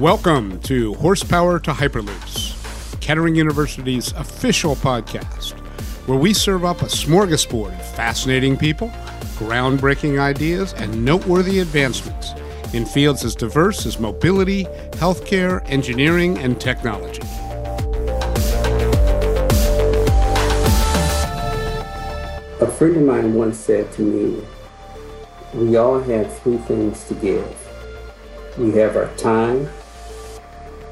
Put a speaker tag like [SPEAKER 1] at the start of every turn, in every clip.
[SPEAKER 1] Welcome to Horsepower to Hyperloops, Kettering University's official podcast, where we serve up a smorgasbord of fascinating people, groundbreaking ideas, and noteworthy advancements in fields as diverse as mobility, healthcare, engineering, and technology.
[SPEAKER 2] A friend of mine once said to me, We all have three things to give we have our time,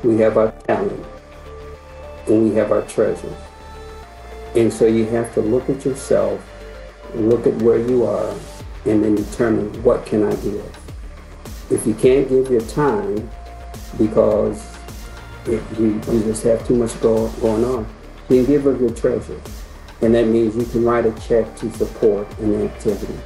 [SPEAKER 2] we have our talent, and we have our treasures. And so you have to look at yourself, look at where you are, and then determine what can I give. If you can't give your time because it, you, you just have too much go, going on, then give of your treasure. And that means you can write a check to support an activity.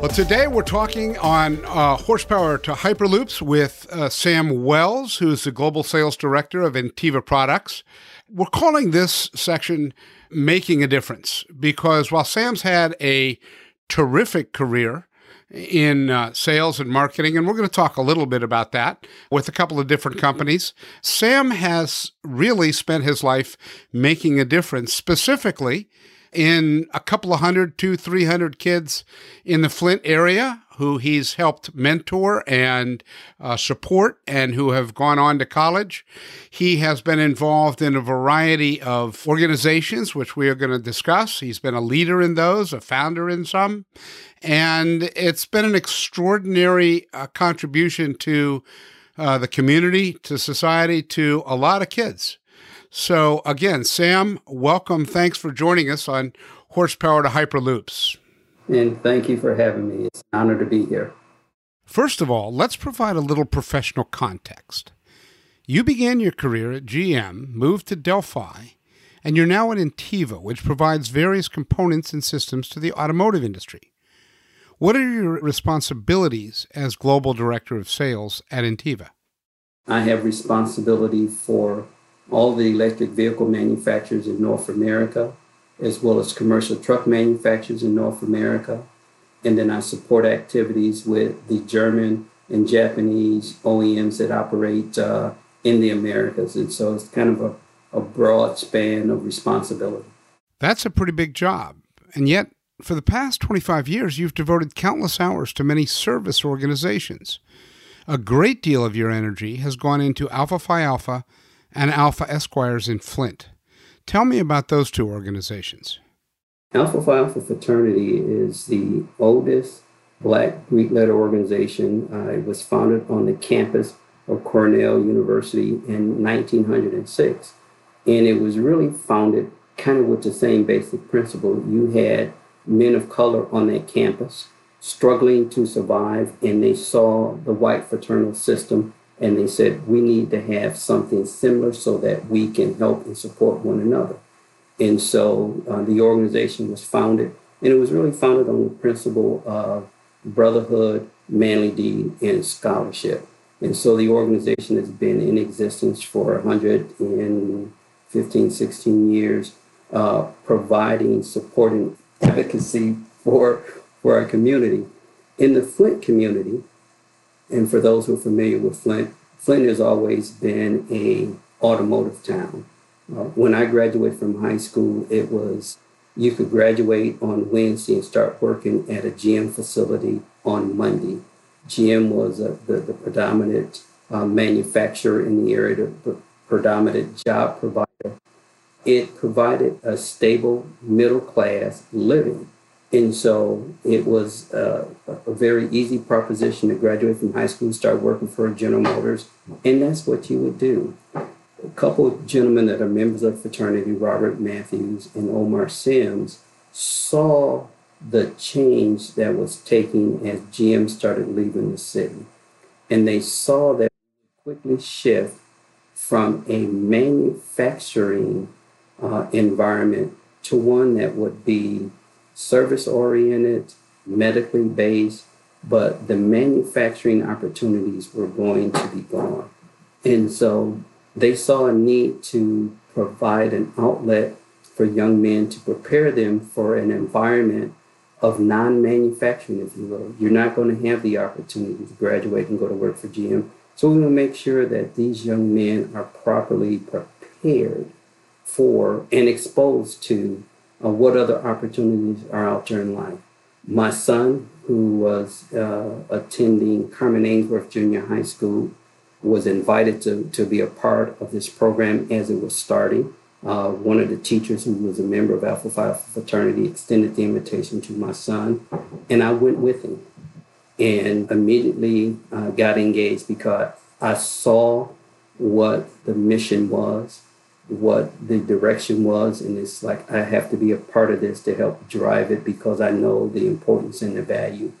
[SPEAKER 1] Well, today we're talking on uh, horsepower to Hyperloops with uh, Sam Wells, who's the global sales director of Inteva Products. We're calling this section Making a Difference because while Sam's had a terrific career in uh, sales and marketing, and we're going to talk a little bit about that with a couple of different companies. Sam has really spent his life making a difference, specifically in a couple of hundred, two, three hundred kids in the Flint area who he's helped mentor and uh, support and who have gone on to college. He has been involved in a variety of organizations, which we are going to discuss. He's been a leader in those, a founder in some. And it's been an extraordinary uh, contribution to uh, the community, to society, to a lot of kids. So, again, Sam, welcome. Thanks for joining us on Horsepower to Hyperloops.
[SPEAKER 2] And thank you for having me. It's an honor to be here.
[SPEAKER 1] First of all, let's provide a little professional context. You began your career at GM, moved to Delphi, and you're now at Inteva, which provides various components and systems to the automotive industry. What are your responsibilities as Global Director of Sales at Inteva?
[SPEAKER 2] I have responsibility for all the electric vehicle manufacturers in North America, as well as commercial truck manufacturers in North America. And then I support activities with the German and Japanese OEMs that operate uh, in the Americas. And so it's kind of a, a broad span of responsibility.
[SPEAKER 1] That's a pretty big job. And yet, for the past 25 years, you've devoted countless hours to many service organizations. A great deal of your energy has gone into Alpha Phi Alpha and Alpha Esquires in Flint. Tell me about those two organizations.
[SPEAKER 2] Alpha Phi Alpha Fraternity is the oldest black Greek letter organization. Uh, it was founded on the campus of Cornell University in 1906. And it was really founded kind of with the same basic principle. You had men of color on that campus struggling to survive, and they saw the white fraternal system and they said we need to have something similar so that we can help and support one another. And so uh, the organization was founded, and it was really founded on the principle of brotherhood, manly deed, and scholarship. And so the organization has been in existence for 115, 16 years, uh, providing support and advocacy for, for our community. In the Flint community, and for those who are familiar with Flint, Flint has always been a automotive town. Uh, when I graduated from high school, it was you could graduate on Wednesday and start working at a GM facility on Monday. GM was a, the, the predominant uh, manufacturer in the area, the predominant job provider. It provided a stable middle class living and so it was uh, a very easy proposition to graduate from high school, and start working for General Motors, and that's what you would do. A couple of gentlemen that are members of fraternity, Robert Matthews and Omar Sims, saw the change that was taking as GM started leaving the city. And they saw that quickly shift from a manufacturing uh, environment to one that would be service oriented, medically based, but the manufacturing opportunities were going to be gone. And so they saw a need to provide an outlet for young men to prepare them for an environment of non-manufacturing, if you will. You're not going to have the opportunity to graduate and go to work for GM. So we want to make sure that these young men are properly prepared for and exposed to uh, what other opportunities are out there in life. My son, who was uh, attending Carman-Ainsworth Junior High School, was invited to, to be a part of this program as it was starting. Uh, one of the teachers who was a member of Alpha Phi Alpha fraternity extended the invitation to my son, and I went with him and immediately uh, got engaged because I saw what the mission was, what the direction was, and it's like I have to be a part of this to help drive it because I know the importance and the value.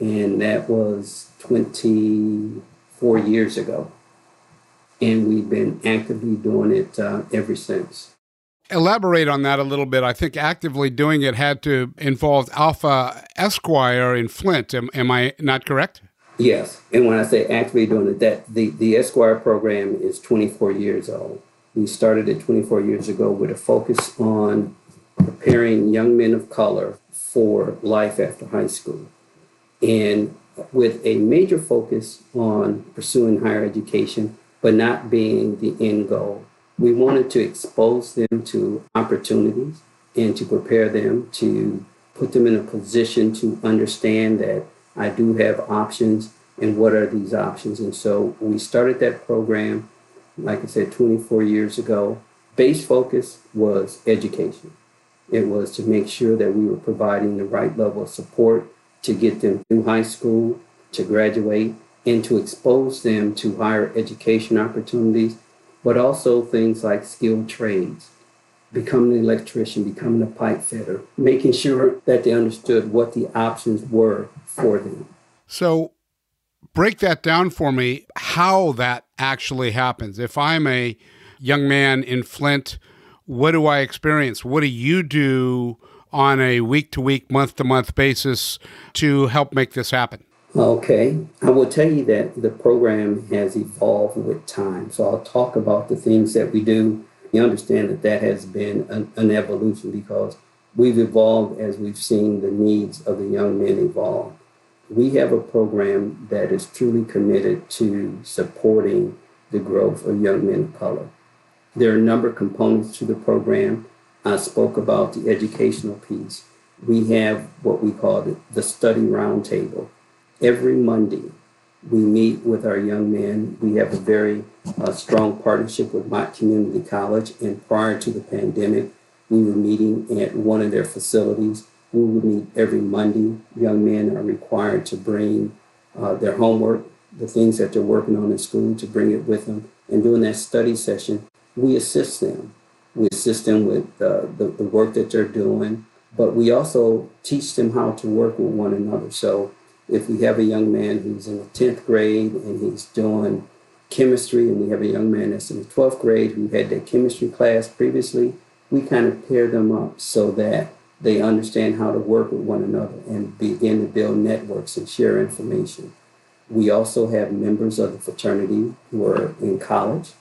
[SPEAKER 2] And that was 24 years ago and we've been actively doing it uh, ever since.
[SPEAKER 1] Elaborate on that a little bit. I think actively doing it had to involve Alpha Esquire in Flint. Am, am I not correct?
[SPEAKER 2] Yes, and when I say actively doing it, that the the Esquire program is 24 years old. We started it 24 years ago with a focus on preparing young men of color for life after high school, and with a major focus on pursuing higher education but not being the end goal. We wanted to expose them to opportunities and to prepare them to put them in a position to understand that I do have options and what are these options. And so we started that program, like I said, 24 years ago. Base focus was education. It was to make sure that we were providing the right level of support to get them through high school, to graduate, and to expose them to higher education opportunities, but also things like skilled trades, becoming an electrician, becoming a pipe fitter, making sure that they understood what the options were for them.
[SPEAKER 1] So, break that down for me how that actually happens. If I'm a young man in Flint, what do I experience? What do you do on a week to week, month to month basis to help make this happen?
[SPEAKER 2] Okay, I will tell you that the program has evolved with time. So I'll talk about the things that we do. You understand that that has been an, an evolution because we've evolved as we've seen the needs of the young men evolve. We have a program that is truly committed to supporting the growth of young men of color. There are a number of components to the program. I spoke about the educational piece. We have what we call the, study roundtable every Monday, we meet with our young men. We have a very uh, strong partnership with Mott Community College. And prior to the pandemic, we were meeting at one of their facilities. We meet every Monday. Young men are required to bring uh, their homework, the things that they're working on in school, to bring it with them. And during that study session, we assist them. We assist them with uh, the, the work that they're doing, but we also teach them how to work with one another. So if we have a young man who's in the 10th grade and he's doing chemistry, and we have a young man that's in the 12th grade who had that chemistry class previously, we kind of pair them up so that they understand how to work with one another and begin to build networks and share information. We also have members of the fraternity who are in college,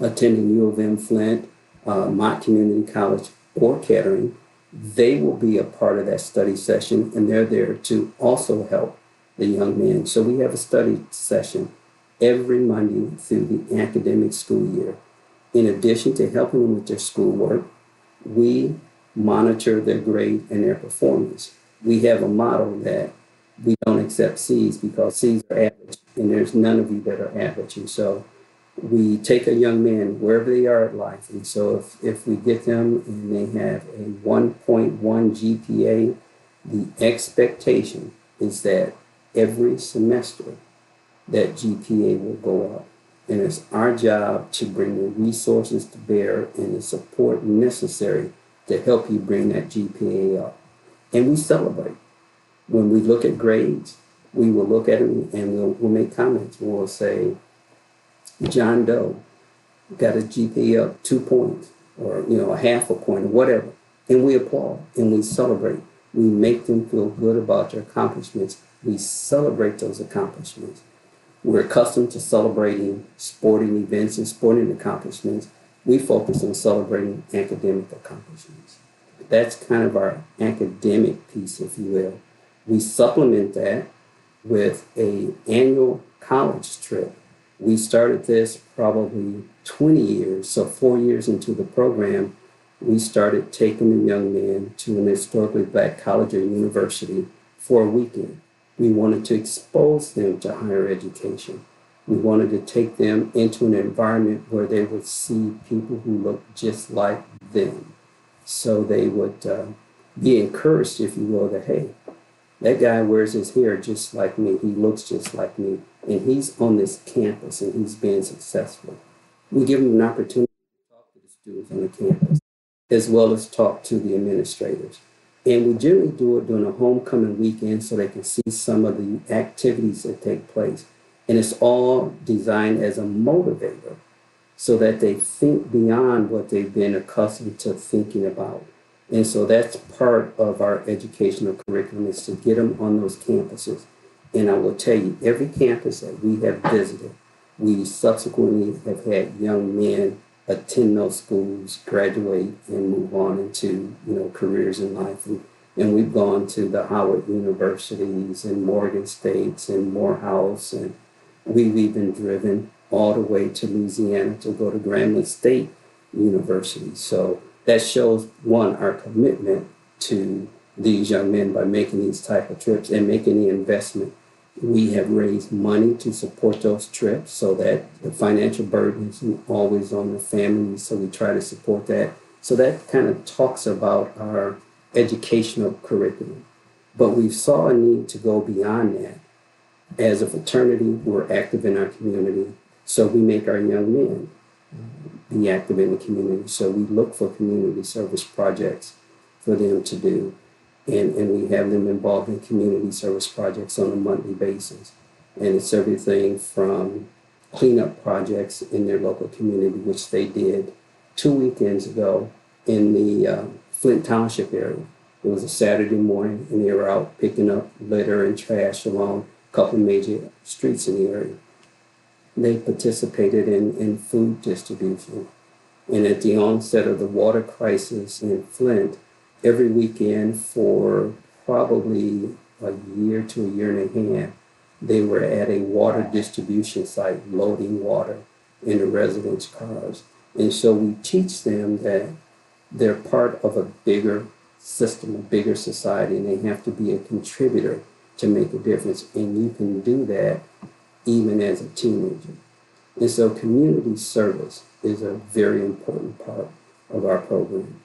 [SPEAKER 2] attending U of M Flint, uh, Mott Community College, or Kettering, they will be a part of that study session and they're there to also help the young men. So we have a study session every Monday through the academic school year. In addition to helping them with their schoolwork, we monitor their grade and their performance. We have a model that we don't accept C's because C's are average, and there's none of you that are average. And so we take a young man wherever they are at life. And so if, if we get them and they have a 1.1 GPA, the expectation is that every semester that GPA will go up. And it's our job to bring the resources to bear and the support necessary to help you bring that GPA up. And we celebrate. When we look at grades, we will look at them and we'll, we'll make comments. We'll say, John Doe got a GPA up two points or, you know, a half a point or whatever. And we applaud and we celebrate. We make them feel good about their accomplishments. We celebrate those accomplishments. We're accustomed to celebrating sporting events and sporting accomplishments. We focus on celebrating academic accomplishments. That's kind of our academic piece, if you will. We supplement that with a annual college trip. We started this probably 20 years, so four years into the program, we started taking the young men to an historically black college or university for a weekend. We wanted to expose them to higher education. We wanted to take them into an environment where they would see people who looked just like them. So they would uh, be encouraged, if you will, that, hey, that guy wears his hair just like me. He looks just like me. And he's on this campus and he's being successful. We give them an opportunity to talk to the students on the campus, as well as talk to the administrators. And we generally do it during a homecoming weekend so they can see some of the activities that take place. And it's all designed as a motivator so that they think beyond what they've been accustomed to thinking about. And so that's part of our educational curriculum is to get them on those campuses. And I will tell you, every campus that we have visited, we subsequently have had young men attend those schools, graduate, and move on into you know careers in life. And, and we've gone to the Howard universities and Morgan States and Morehouse, and we've even driven all the way to Louisiana to go to Grambling State University. So that shows one our commitment to these young men by making these type of trips and making the investment we have raised money to support those trips so that the financial burden is always on the family. So we try to support that. So that kind of talks about our educational curriculum. But we saw a need to go beyond that. As a fraternity, we're active in our community. So we make our young men be active in the community. So we look for community service projects for them to do and, and we have them involved in community service projects on a monthly basis. And it's everything from cleanup projects in their local community, which they did two weekends ago in the uh, Flint Township area. It was a Saturday morning, and they were out picking up litter and trash along couple major streets in the area. They participated in, in food distribution. And at the onset of the water crisis in Flint, every weekend for probably a year to a year and a half, they were at a water distribution site loading water into residents' cars. And so we teach them that they're part of a bigger system, a bigger society, and they have to be a contributor to make a difference. And you can do that even as a teenager. And so community service is a very important part of our program.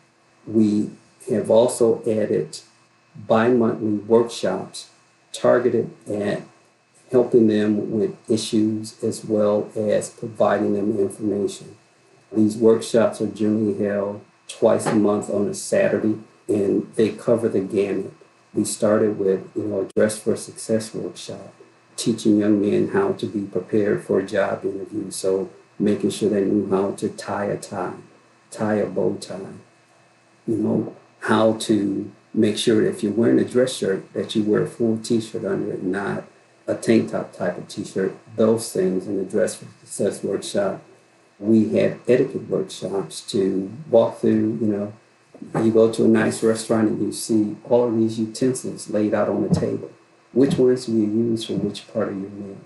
[SPEAKER 2] We have also added bi-monthly workshops targeted at helping them with issues as well as providing them information. These workshops are generally held twice a month on a Saturday and they cover the gamut. We started with, you know, a Dress for Success workshop, teaching young men how to be prepared for a job interview. So making sure they knew how to tie a tie, tie a bow tie, you know, how to make sure if you're wearing a dress shirt that you wear a full t-shirt under it, not a tank top type of t-shirt. Those things in the dress for success workshop. We had etiquette workshops to walk through, you know, you go to a nice restaurant and you see all of these utensils laid out on the table. Which ones do you use for which part of your meal?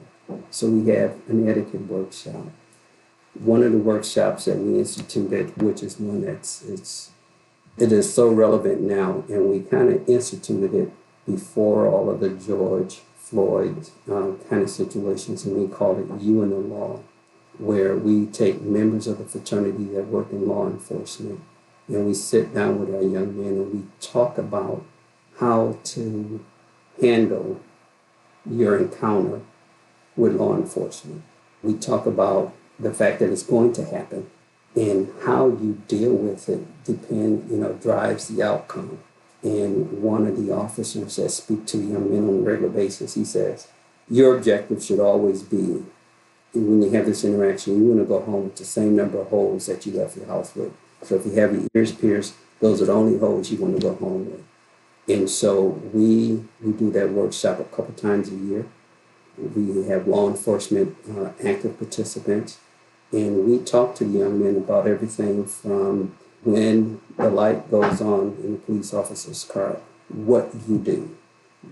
[SPEAKER 2] So we have an etiquette workshop. One of the workshops that we instituted, which is one that's it's it is so relevant now, and we kind of instituted it before all of the George Floyd um, kind of situations, and we call it You and the Law, where we take members of the fraternity that work in law enforcement and we sit down with our young men and we talk about how to handle your encounter with law enforcement. We talk about the fact that it's going to happen and how you deal with it depend, you know, drives the outcome. And one of the officers that speak to young men on a regular basis, he says, your objective should always be when you have this interaction, you want to go home with the same number of holes that you left your house with. So if you have your ears pierced, those are the only holes you want to go home with. And so we we do that workshop a couple times a year. We have law enforcement uh, active participants and we talk to the young men about everything from when the light goes on in the police officer's car, what you do,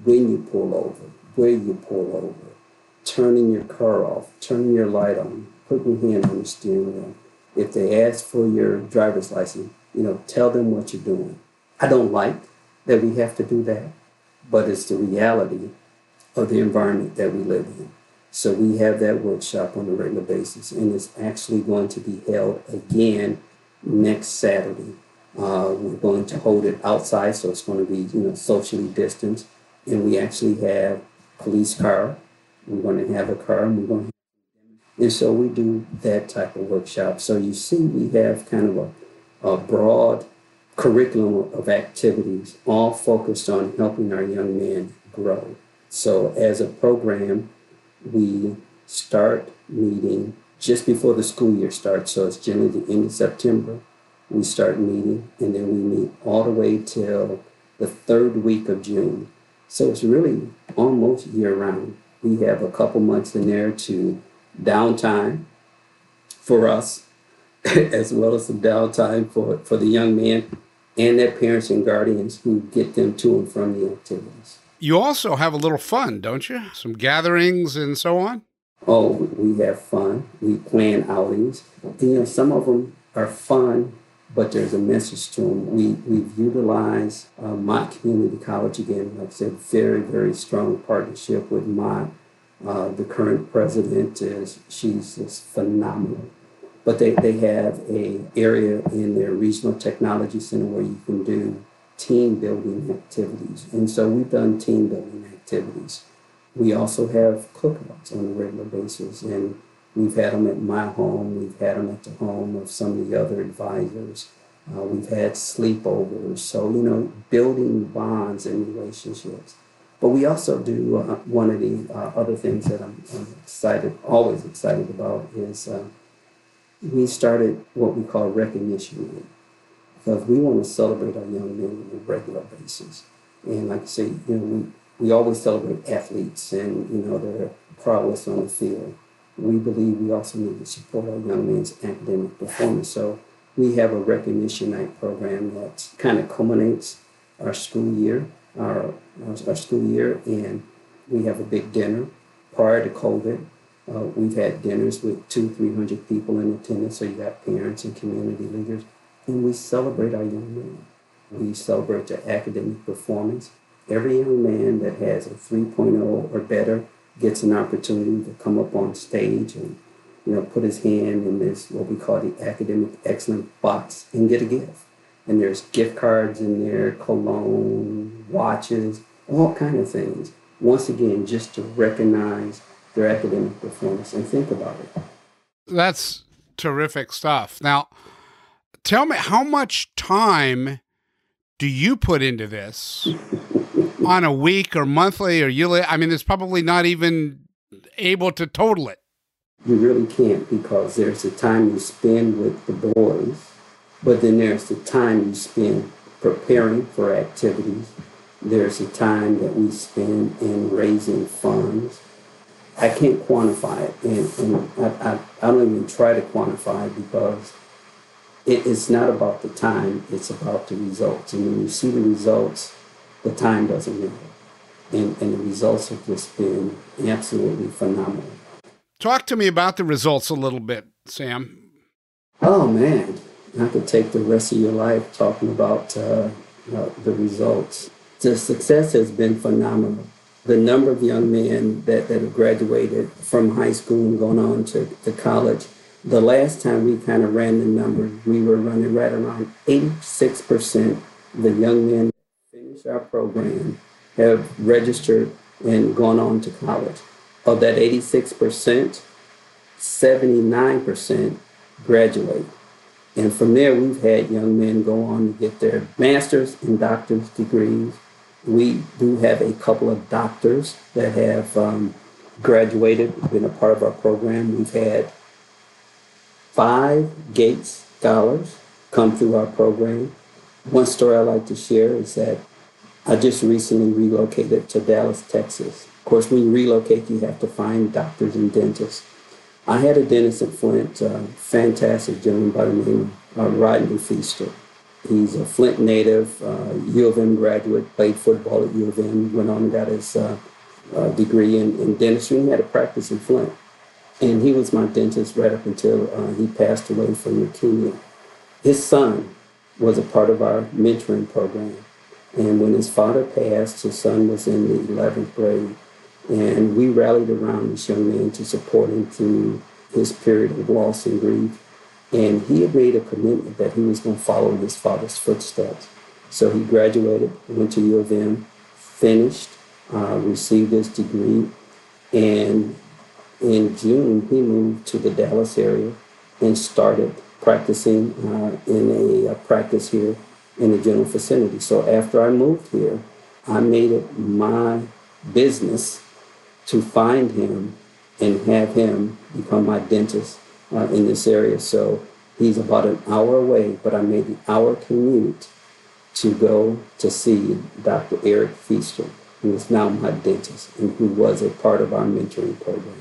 [SPEAKER 2] when you pull over, where you pull over, turning your car off, turning your light on, putting your hand on the steering wheel. If they ask for your driver's license, you know, tell them what you're doing. I don't like that we have to do that, but it's the reality of the environment that we live in. So we have that workshop on a regular basis, and it's actually going to be held again next Saturday. Uh, we're going to hold it outside, so it's going to be you know socially distanced, and we actually have police car. We're going to have a car, and we're going to and so we do that type of workshop. So you see, we have kind of a, a broad curriculum of activities, all focused on helping our young men grow. So as a program, we start meeting just before the school year starts. So it's generally the end of September. We start meeting, and then we meet all the way till the third week of June. So it's really almost year round. We have a couple months in there to downtime for us, as well as some downtime for, for the young men and their parents and guardians who get them to and from the activities.
[SPEAKER 1] You also have a little fun, don't you? Some gatherings and so on?
[SPEAKER 2] Oh, we have fun. We plan outings. And, you know, some of them are fun, but there's a message to them. We, we've utilized uh, Mott Community College again, like I said, very, very strong partnership with Mott. Uh, the current president is, she's just phenomenal. But they, they have a area in their regional technology center where you can do team building activities. And so we've done team building activities. We also have cookouts on a regular basis, and we've had them at my home, we've had them at the home of some of the other advisors. Uh, we've had sleepovers, so you know, building bonds and relationships. But we also do uh, one of the uh, other things that I'm, I'm, excited, always excited about, is uh, we started what we call recognition week because we want to celebrate our young men on a regular basis. And like I say, you know, we, we always celebrate athletes and, you know, their prowess on the field. We believe we also need to support our young men's academic performance. So we have a recognition night program that kind of culminates our school year, our, our school year, and we have a big dinner prior to COVID. Uh, we've had dinners with two, three hundred people in attendance. So you got parents and community leaders and we celebrate our young men. We celebrate their academic performance. Every young man that has a 3.0 or better gets an opportunity to come up on stage and you know put his hand in this what we call the academic excellence box and get a gift. And there's gift cards in there, cologne, watches, all kind of things. Once again, just to recognize their academic performance and think about it.
[SPEAKER 1] That's terrific stuff. Now, tell me how much time do you put into this on a week or monthly or yearly? I mean, it's probably not even able to total it.
[SPEAKER 2] You really can't because there's the time you spend with the boys, but then there's the time you spend preparing for activities. There's the time that we spend in raising funds. I can't quantify it, and, and I, I, I don't even try to quantify it because it is not about the time, it's about the results. And when you see the results, the time doesn't matter. And, and the results have just been absolutely phenomenal.
[SPEAKER 1] Talk to me about the results a little bit, Sam.
[SPEAKER 2] Oh, man. I could take the rest of your life talking about uh, uh, the results. The success has been phenomenal. The number of young men that, that have graduated from high school and gone on to, to college the last time we kind of ran the numbers, we were running right around 86% of the young men finish our program have registered and gone on to college. Of that 86%, 79% graduate. And from there, we've had young men go on to get their master's and doctor's degrees. We do have a couple of doctors that have um, graduated, been a part of our program. We've had five Gates Scholars come through our program. One story I like to share is that I just recently relocated to Dallas, Texas. Of course, when you relocate, you have to find doctors and dentists. I had a dentist in Flint, a fantastic gentleman by the name of uh, Rodney Feaster. He's a Flint native, uh, U of M graduate, played football at U of M, went on and got his uh, uh, degree in, in dentistry. He had a practice in Flint. And he was my dentist right up until uh, he passed away from leukemia. His son was a part of our mentoring program. And when his father passed, his son was in the 11th grade. And we rallied around this young man to support him through his period of loss and grief. And he had made a commitment that he was going to follow in his father's footsteps. So he graduated, went to U of M, finished, uh, received his degree, and in June he moved to the Dallas area and started practicing uh, in a, a practice here in the general vicinity. So after I moved here, I made it my business to find him and have him become my dentist uh, in this area. So he's about an hour away, but I made the hour commute to go to see Dr. Eric Feaster, who is now my dentist and who was a part of our mentoring program.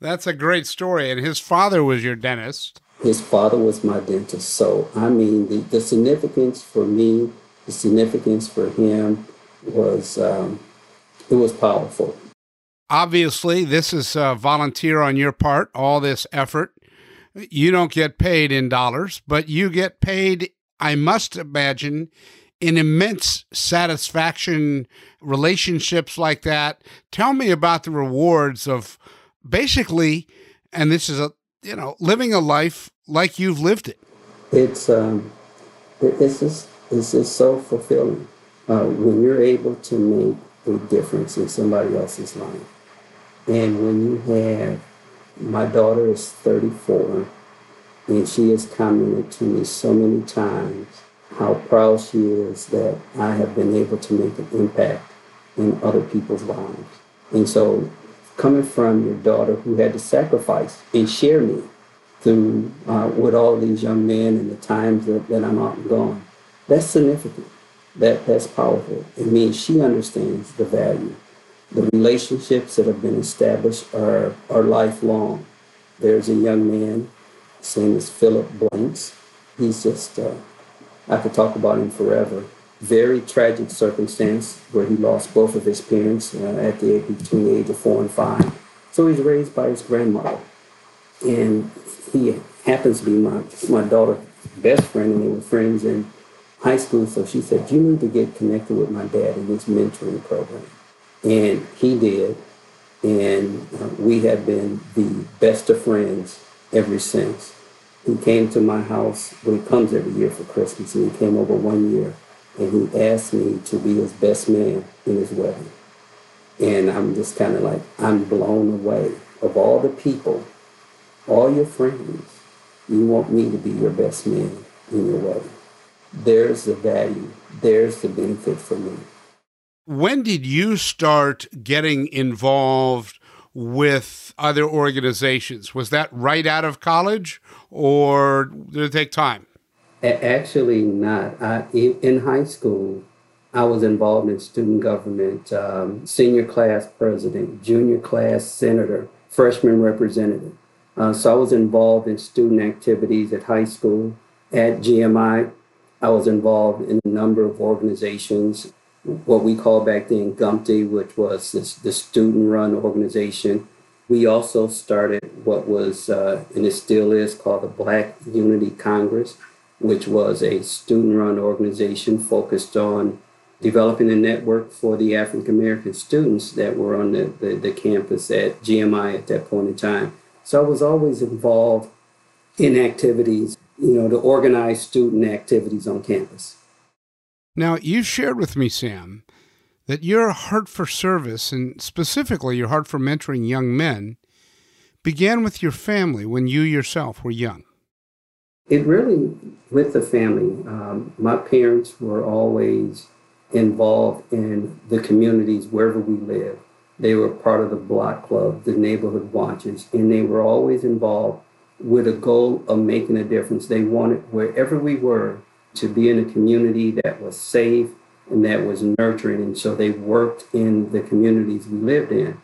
[SPEAKER 1] That's a great story. And his father was your dentist.
[SPEAKER 2] His father was my dentist. So, I mean, the, the significance for me, the significance for him was, um, it was powerful.
[SPEAKER 1] Obviously, this is a volunteer on your part, all this effort. You don't get paid in dollars, but you get paid, I must imagine, in immense satisfaction, relationships like that. Tell me about the rewards of basically, and this is a, you know, living a life like you've lived it.
[SPEAKER 2] It's, um, it's just, it's just so fulfilling uh, when you're able to make a difference in somebody else's life. And when you have, my daughter is 34, and she has commented to me so many times how proud she is that I have been able to make an impact in other people's lives. And so, coming from your daughter who had to sacrifice and share me through uh, with all these young men and the times that, that I'm out and gone, that's significant. That, that's powerful. It means she understands the value the relationships that have been established are, are lifelong. There's a young man, his name is Philip Blanks. He's just, uh, I could talk about him forever. Very tragic circumstance where he lost both of his parents uh, at the age between the age of four and five. So he's raised by his grandmother. And he happens to be my, my daughter's best friend, and they were friends in high school. So she said, You need to get connected with my dad in this mentoring program. And he did. And uh, we have been the best of friends ever since. He came to my house, well, he comes every year for Christmas, and he came over one year and he asked me to be his best man in his wedding. And I'm just kind of like, I'm blown away. Of all the people, all your friends, you want me to be your best man in your wedding. There's the value, there's the benefit for me.
[SPEAKER 1] When did you start getting involved with other organizations? Was that right out of college or did it take time?
[SPEAKER 2] Actually, not. I, in high school, I was involved in student government, um, senior class president, junior class senator, freshman representative. Uh, so I was involved in student activities at high school. At GMI, I was involved in a number of organizations what we called back then GUMTY, which was this, the student run organization. We also started what was, uh, and it still is, called the Black Unity Congress, which was a student run organization focused on developing a network for the African American students that were on the, the, the, campus at GMI at that point in time. So I was always involved in activities, you know, to organize student activities on campus.
[SPEAKER 1] Now, you shared with me, Sam, that your heart for service, and specifically your heart for mentoring young men, began with your family when you yourself were young.
[SPEAKER 2] It really, with the family, um, my parents were always involved in the communities wherever we lived. They were part of the block club, the neighborhood watches, and they were always involved with a goal of making a difference. They wanted, wherever we were, to be in a community that was safe and that was nurturing. And so they worked in the communities we lived in.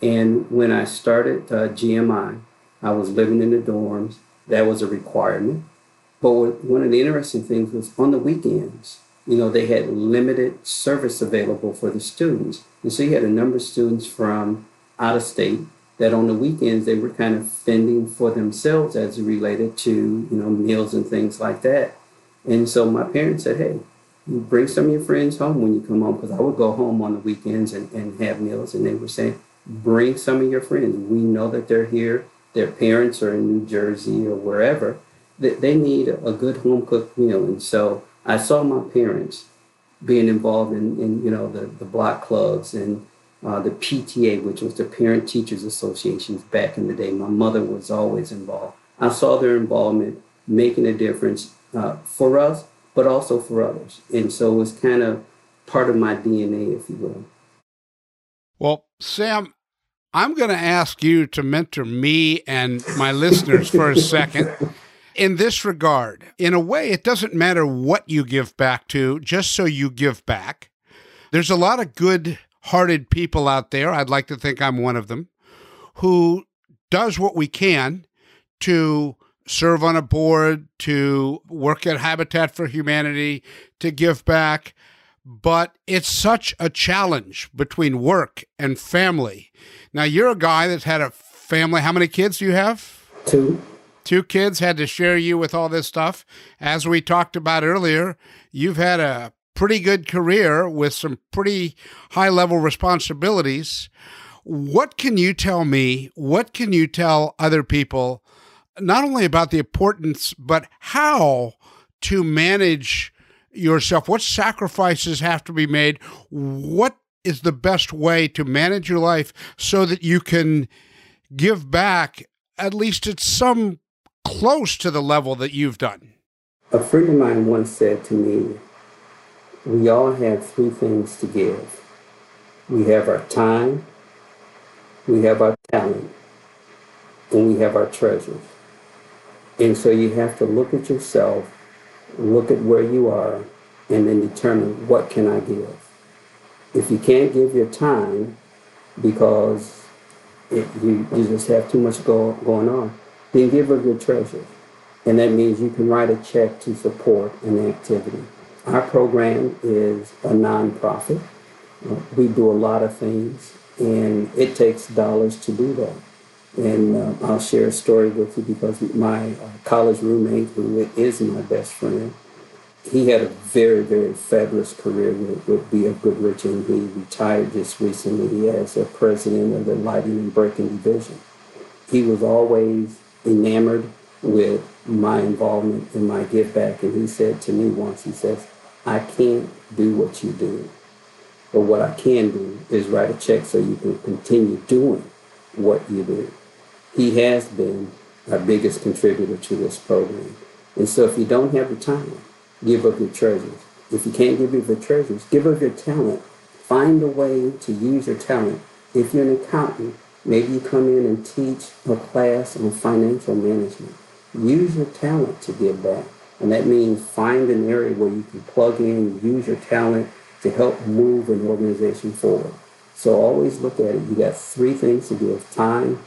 [SPEAKER 2] And when I started uh, GMI, I was living in the dorms. That was a requirement. But one of the interesting things was on the weekends, you know, they had limited service available for the students. And so you had a number of students from out of state that on the weekends they were kind of fending for themselves as related to, you know, meals and things like that. And so my parents said, hey, bring some of your friends home when you come home, because I would go home on the weekends and, and have meals. And they were saying, bring some of your friends. We know that they're here. Their parents are in New Jersey or wherever. They, they need a good home cooked meal. And so I saw my parents being involved in, in you know, the, the block clubs and uh, the PTA, which was the Parent Teachers Associations back in the day. My mother was always involved. I saw their involvement making a difference uh, for us, but also for others. And so it's kind of part of my DNA, if you will.
[SPEAKER 1] Well, Sam, I'm going to ask you to mentor me and my listeners for a second. In this regard, in a way, it doesn't matter what you give back to, just so you give back. There's a lot of good hearted people out there. I'd like to think I'm one of them who does what we can to serve on a board, to work at Habitat for Humanity, to give back. But it's such a challenge between work and family. Now, you're a guy that's had a family. How many kids do you have?
[SPEAKER 2] Two.
[SPEAKER 1] Two kids had to share you with all this stuff. As we talked about earlier, you've had a pretty good career with some pretty high level responsibilities. What can you tell me? What can you tell other people, not only about the importance, but how to manage yourself? What sacrifices have to be made? What is the best way to manage your life so that you can give back at least at some close to the level that you've done?
[SPEAKER 2] A friend of mine once said to me, we all have three things to give we have our time, we have our talent, and we have our treasures. And so you have to look at yourself, look at where you are, and then determine what can I give. If you can't give your time because it, you, you just have too much go, going on, then give of your treasures. And that means you can write a check to support an activity. Our program is a nonprofit. We do a lot of things, and it takes dollars to do that. And uh, I'll share a story with you because my uh, college roommate, who is my best friend, he had a very, very fabulous career with, with B.F. And he retired just recently as a president of the Lighting and Braking Division. He was always enamored with my involvement and my give back, and he said to me once, he says, I can't do what you do. But what I can do is write a check so you can continue doing what you do. He has been our biggest contributor to this program. And so if you don't have the time, give up your treasures. If you can't give up your treasures, give up your talent. Find a way to use your talent. If you're an accountant, maybe you come in and teach a class on financial management. Use your talent to give back. And that means find an area where you can plug in, use your talent to help move an organization forward. So always look at it. You got three things to give time,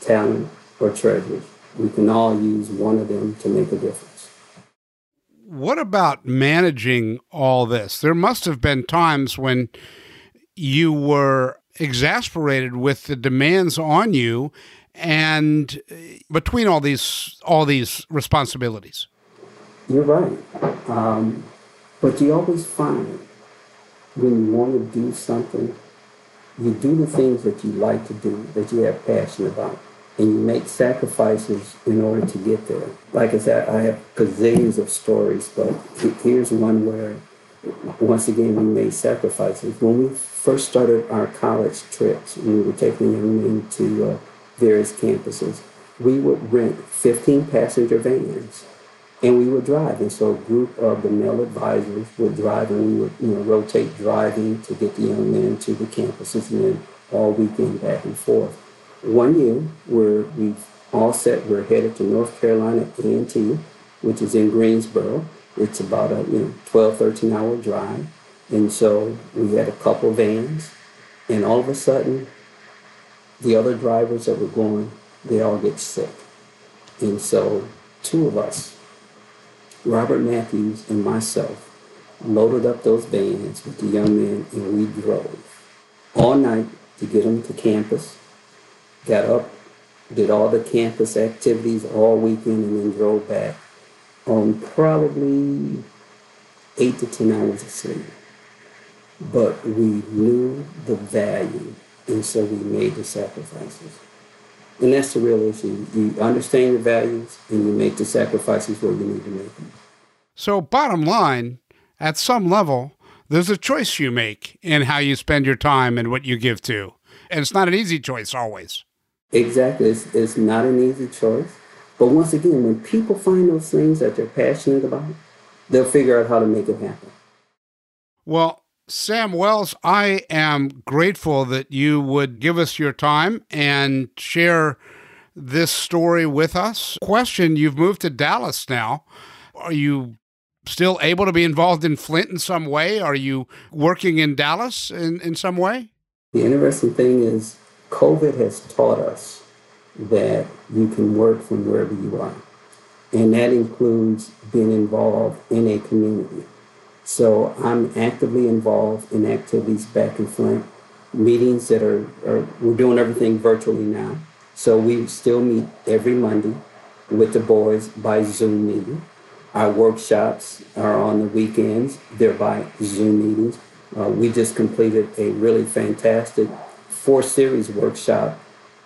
[SPEAKER 2] talent, or treasures. We can all use one of them to make a difference.
[SPEAKER 1] What about managing all this? There must have been times when you were exasperated with the demands on you and between all these all these responsibilities.
[SPEAKER 2] You're right. Um, but you always find when you want to do something, you do the things that you like to do, that you have passion about, and you make sacrifices in order to get there. Like I said, I have gazillions of stories, but here's one where, once again, we made sacrifices. When we first started our college trips, we were taking young men to uh, various campuses, we would rent 15 passenger vans and we would drive. And so a group of the male advisors would drive, and we would you know rotate driving to get the young men to the campuses, and then all weekend back and forth. One year, where we all set, we're headed to North Carolina A&T, which is in Greensboro. It's about a you know 12, 13 hour drive, and so we had a couple vans, and all of a sudden, the other drivers that were going, they all get sick, and so two of us Robert Matthews and myself loaded up those vans with the young men and we drove all night to get them to campus. Got up, did all the campus activities all weekend, and then drove back on probably eight to 10 hours of sleep. But we knew the value, and so we made the sacrifices. And that's the real issue. You understand your values and you make the sacrifices where you need to make them.
[SPEAKER 1] So, bottom line, at some level, there's a choice you make in how you spend your time and what you give to. And it's not an easy choice always.
[SPEAKER 2] Exactly. It's, it's not an easy choice. But once again, when people find those things that they're passionate about, they'll figure out how to make it happen.
[SPEAKER 1] Well, Sam Wells, I am grateful that you would give us your time and share this story with us. Question You've moved to Dallas now. Are you still able to be involved in Flint in some way? Are you working in Dallas in, in some way?
[SPEAKER 2] The interesting thing is, COVID has taught us that you can work from wherever you are. And that includes being involved in a community. So I'm actively involved in activities back in Flint, meetings that are, are we're doing everything virtually now. So we still meet every Monday with the boys by Zoom meeting. Our workshops are on the weekends, they're by Zoom meetings. Uh, we just completed a really fantastic four series workshop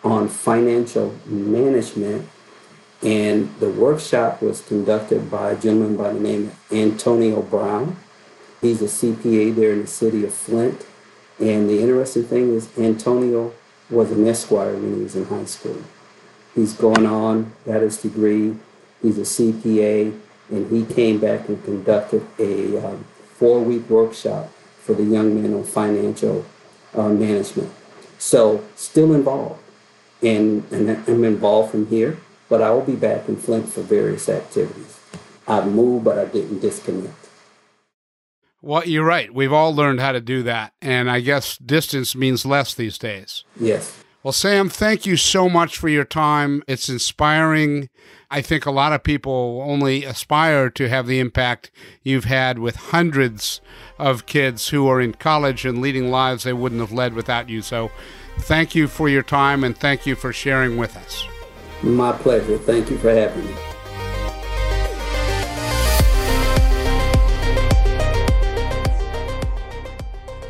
[SPEAKER 2] on financial management. And the workshop was conducted by a gentleman by the name of Antonio Brown. He's a CPA there in the city of Flint. And the interesting thing is, Antonio was an esquire when he was in high school. He's gone on, got his degree. He's a CPA, and he came back and conducted a um, four week workshop for the young men on financial uh, management. So, still involved. And, and I'm involved from here, but I will be back in Flint for various activities. I've moved, but I didn't disconnect.
[SPEAKER 1] Well, you're right. We've all learned how to do that. And I guess distance means less these days.
[SPEAKER 2] Yes.
[SPEAKER 1] Well, Sam, thank you so much for your time. It's inspiring. I think a lot of people only aspire to have the impact you've had with hundreds of kids who are in college and leading lives they wouldn't have led without you. So, thank you for your time and thank you for sharing with us.
[SPEAKER 2] My pleasure. Thank you for having me.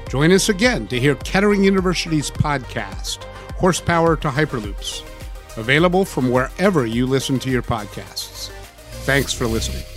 [SPEAKER 1] Join us again to hear Kettering University's podcast, Horsepower to Hyperloops, available from wherever you listen to your podcasts. Thanks for listening.